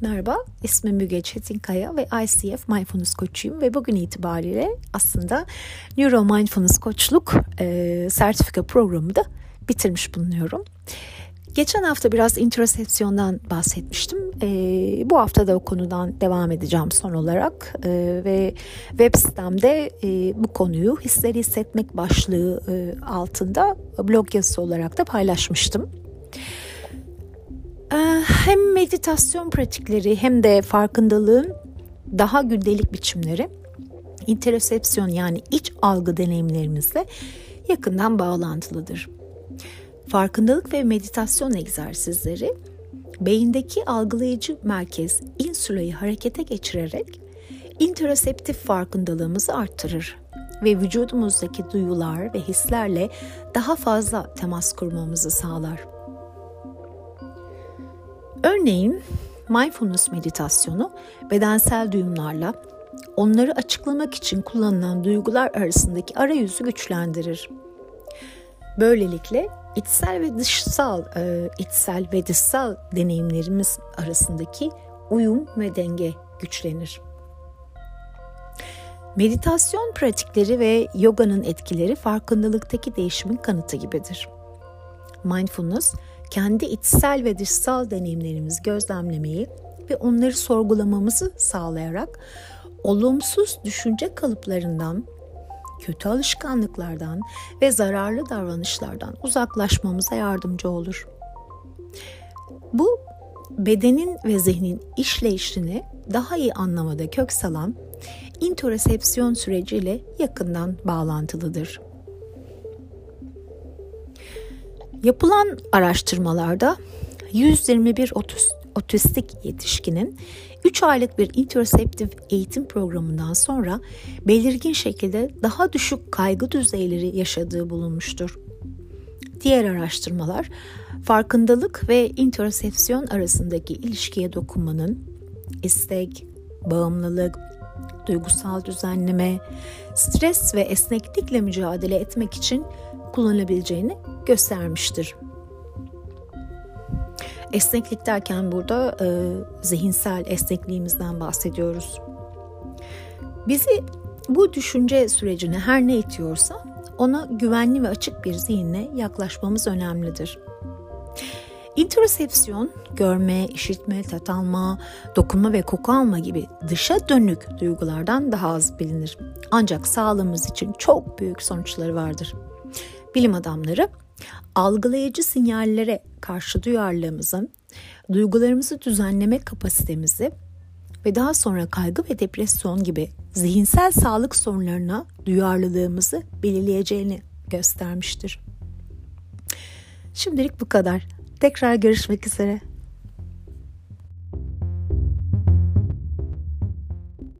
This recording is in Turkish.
Merhaba, ismim Müge Çetinkaya ve ICF Mindfulness Koçuyum ve bugün itibariyle aslında Neuro Mindfulness Koçluk e, sertifika programı da bitirmiş bulunuyorum. Geçen hafta biraz introsepsiyondan bahsetmiştim. E, bu hafta da o konudan devam edeceğim son olarak e, ve web sitemde e, bu konuyu hisleri hissetmek başlığı e, altında blog yazısı olarak da paylaşmıştım. Ee, hem meditasyon pratikleri hem de farkındalığın daha gündelik biçimleri intersepsiyon yani iç algı deneyimlerimizle yakından bağlantılıdır. Farkındalık ve meditasyon egzersizleri beyindeki algılayıcı merkez insulayı harekete geçirerek interseptif farkındalığımızı arttırır ve vücudumuzdaki duyular ve hislerle daha fazla temas kurmamızı sağlar. Örneğin mindfulness meditasyonu bedensel duyumlarla onları açıklamak için kullanılan duygular arasındaki arayüzü güçlendirir. Böylelikle içsel ve dışsal, e, içsel ve dışsal deneyimlerimiz arasındaki uyum ve denge güçlenir. Meditasyon pratikleri ve yoganın etkileri farkındalıktaki değişimin kanıtı gibidir. Mindfulness, kendi içsel ve dışsal deneyimlerimizi gözlemlemeyi ve onları sorgulamamızı sağlayarak olumsuz düşünce kalıplarından, kötü alışkanlıklardan ve zararlı davranışlardan uzaklaşmamıza yardımcı olur. Bu bedenin ve zihnin işleyişini daha iyi anlamada kök salan intersepsiyon süreciyle yakından bağlantılıdır. Yapılan araştırmalarda 121 otistik yetişkinin 3 aylık bir interseptif eğitim programından sonra belirgin şekilde daha düşük kaygı düzeyleri yaşadığı bulunmuştur. Diğer araştırmalar farkındalık ve intersepsiyon arasındaki ilişkiye dokunmanın istek, bağımlılık, duygusal düzenleme, stres ve esneklikle mücadele etmek için kullanabileceğini göstermiştir. Esneklik derken burada e, zihinsel esnekliğimizden bahsediyoruz. Bizi bu düşünce sürecine her ne itiyorsa ona güvenli ve açık bir zihinle yaklaşmamız önemlidir. Intersepsiyon, görme, işitme, tat alma, dokunma ve koku alma gibi dışa dönük duygulardan daha az bilinir. Ancak sağlığımız için çok büyük sonuçları vardır bilim adamları algılayıcı sinyallere karşı duyarlılığımızın, duygularımızı düzenleme kapasitemizi ve daha sonra kaygı ve depresyon gibi zihinsel sağlık sorunlarına duyarlılığımızı belirleyeceğini göstermiştir. Şimdilik bu kadar. Tekrar görüşmek üzere.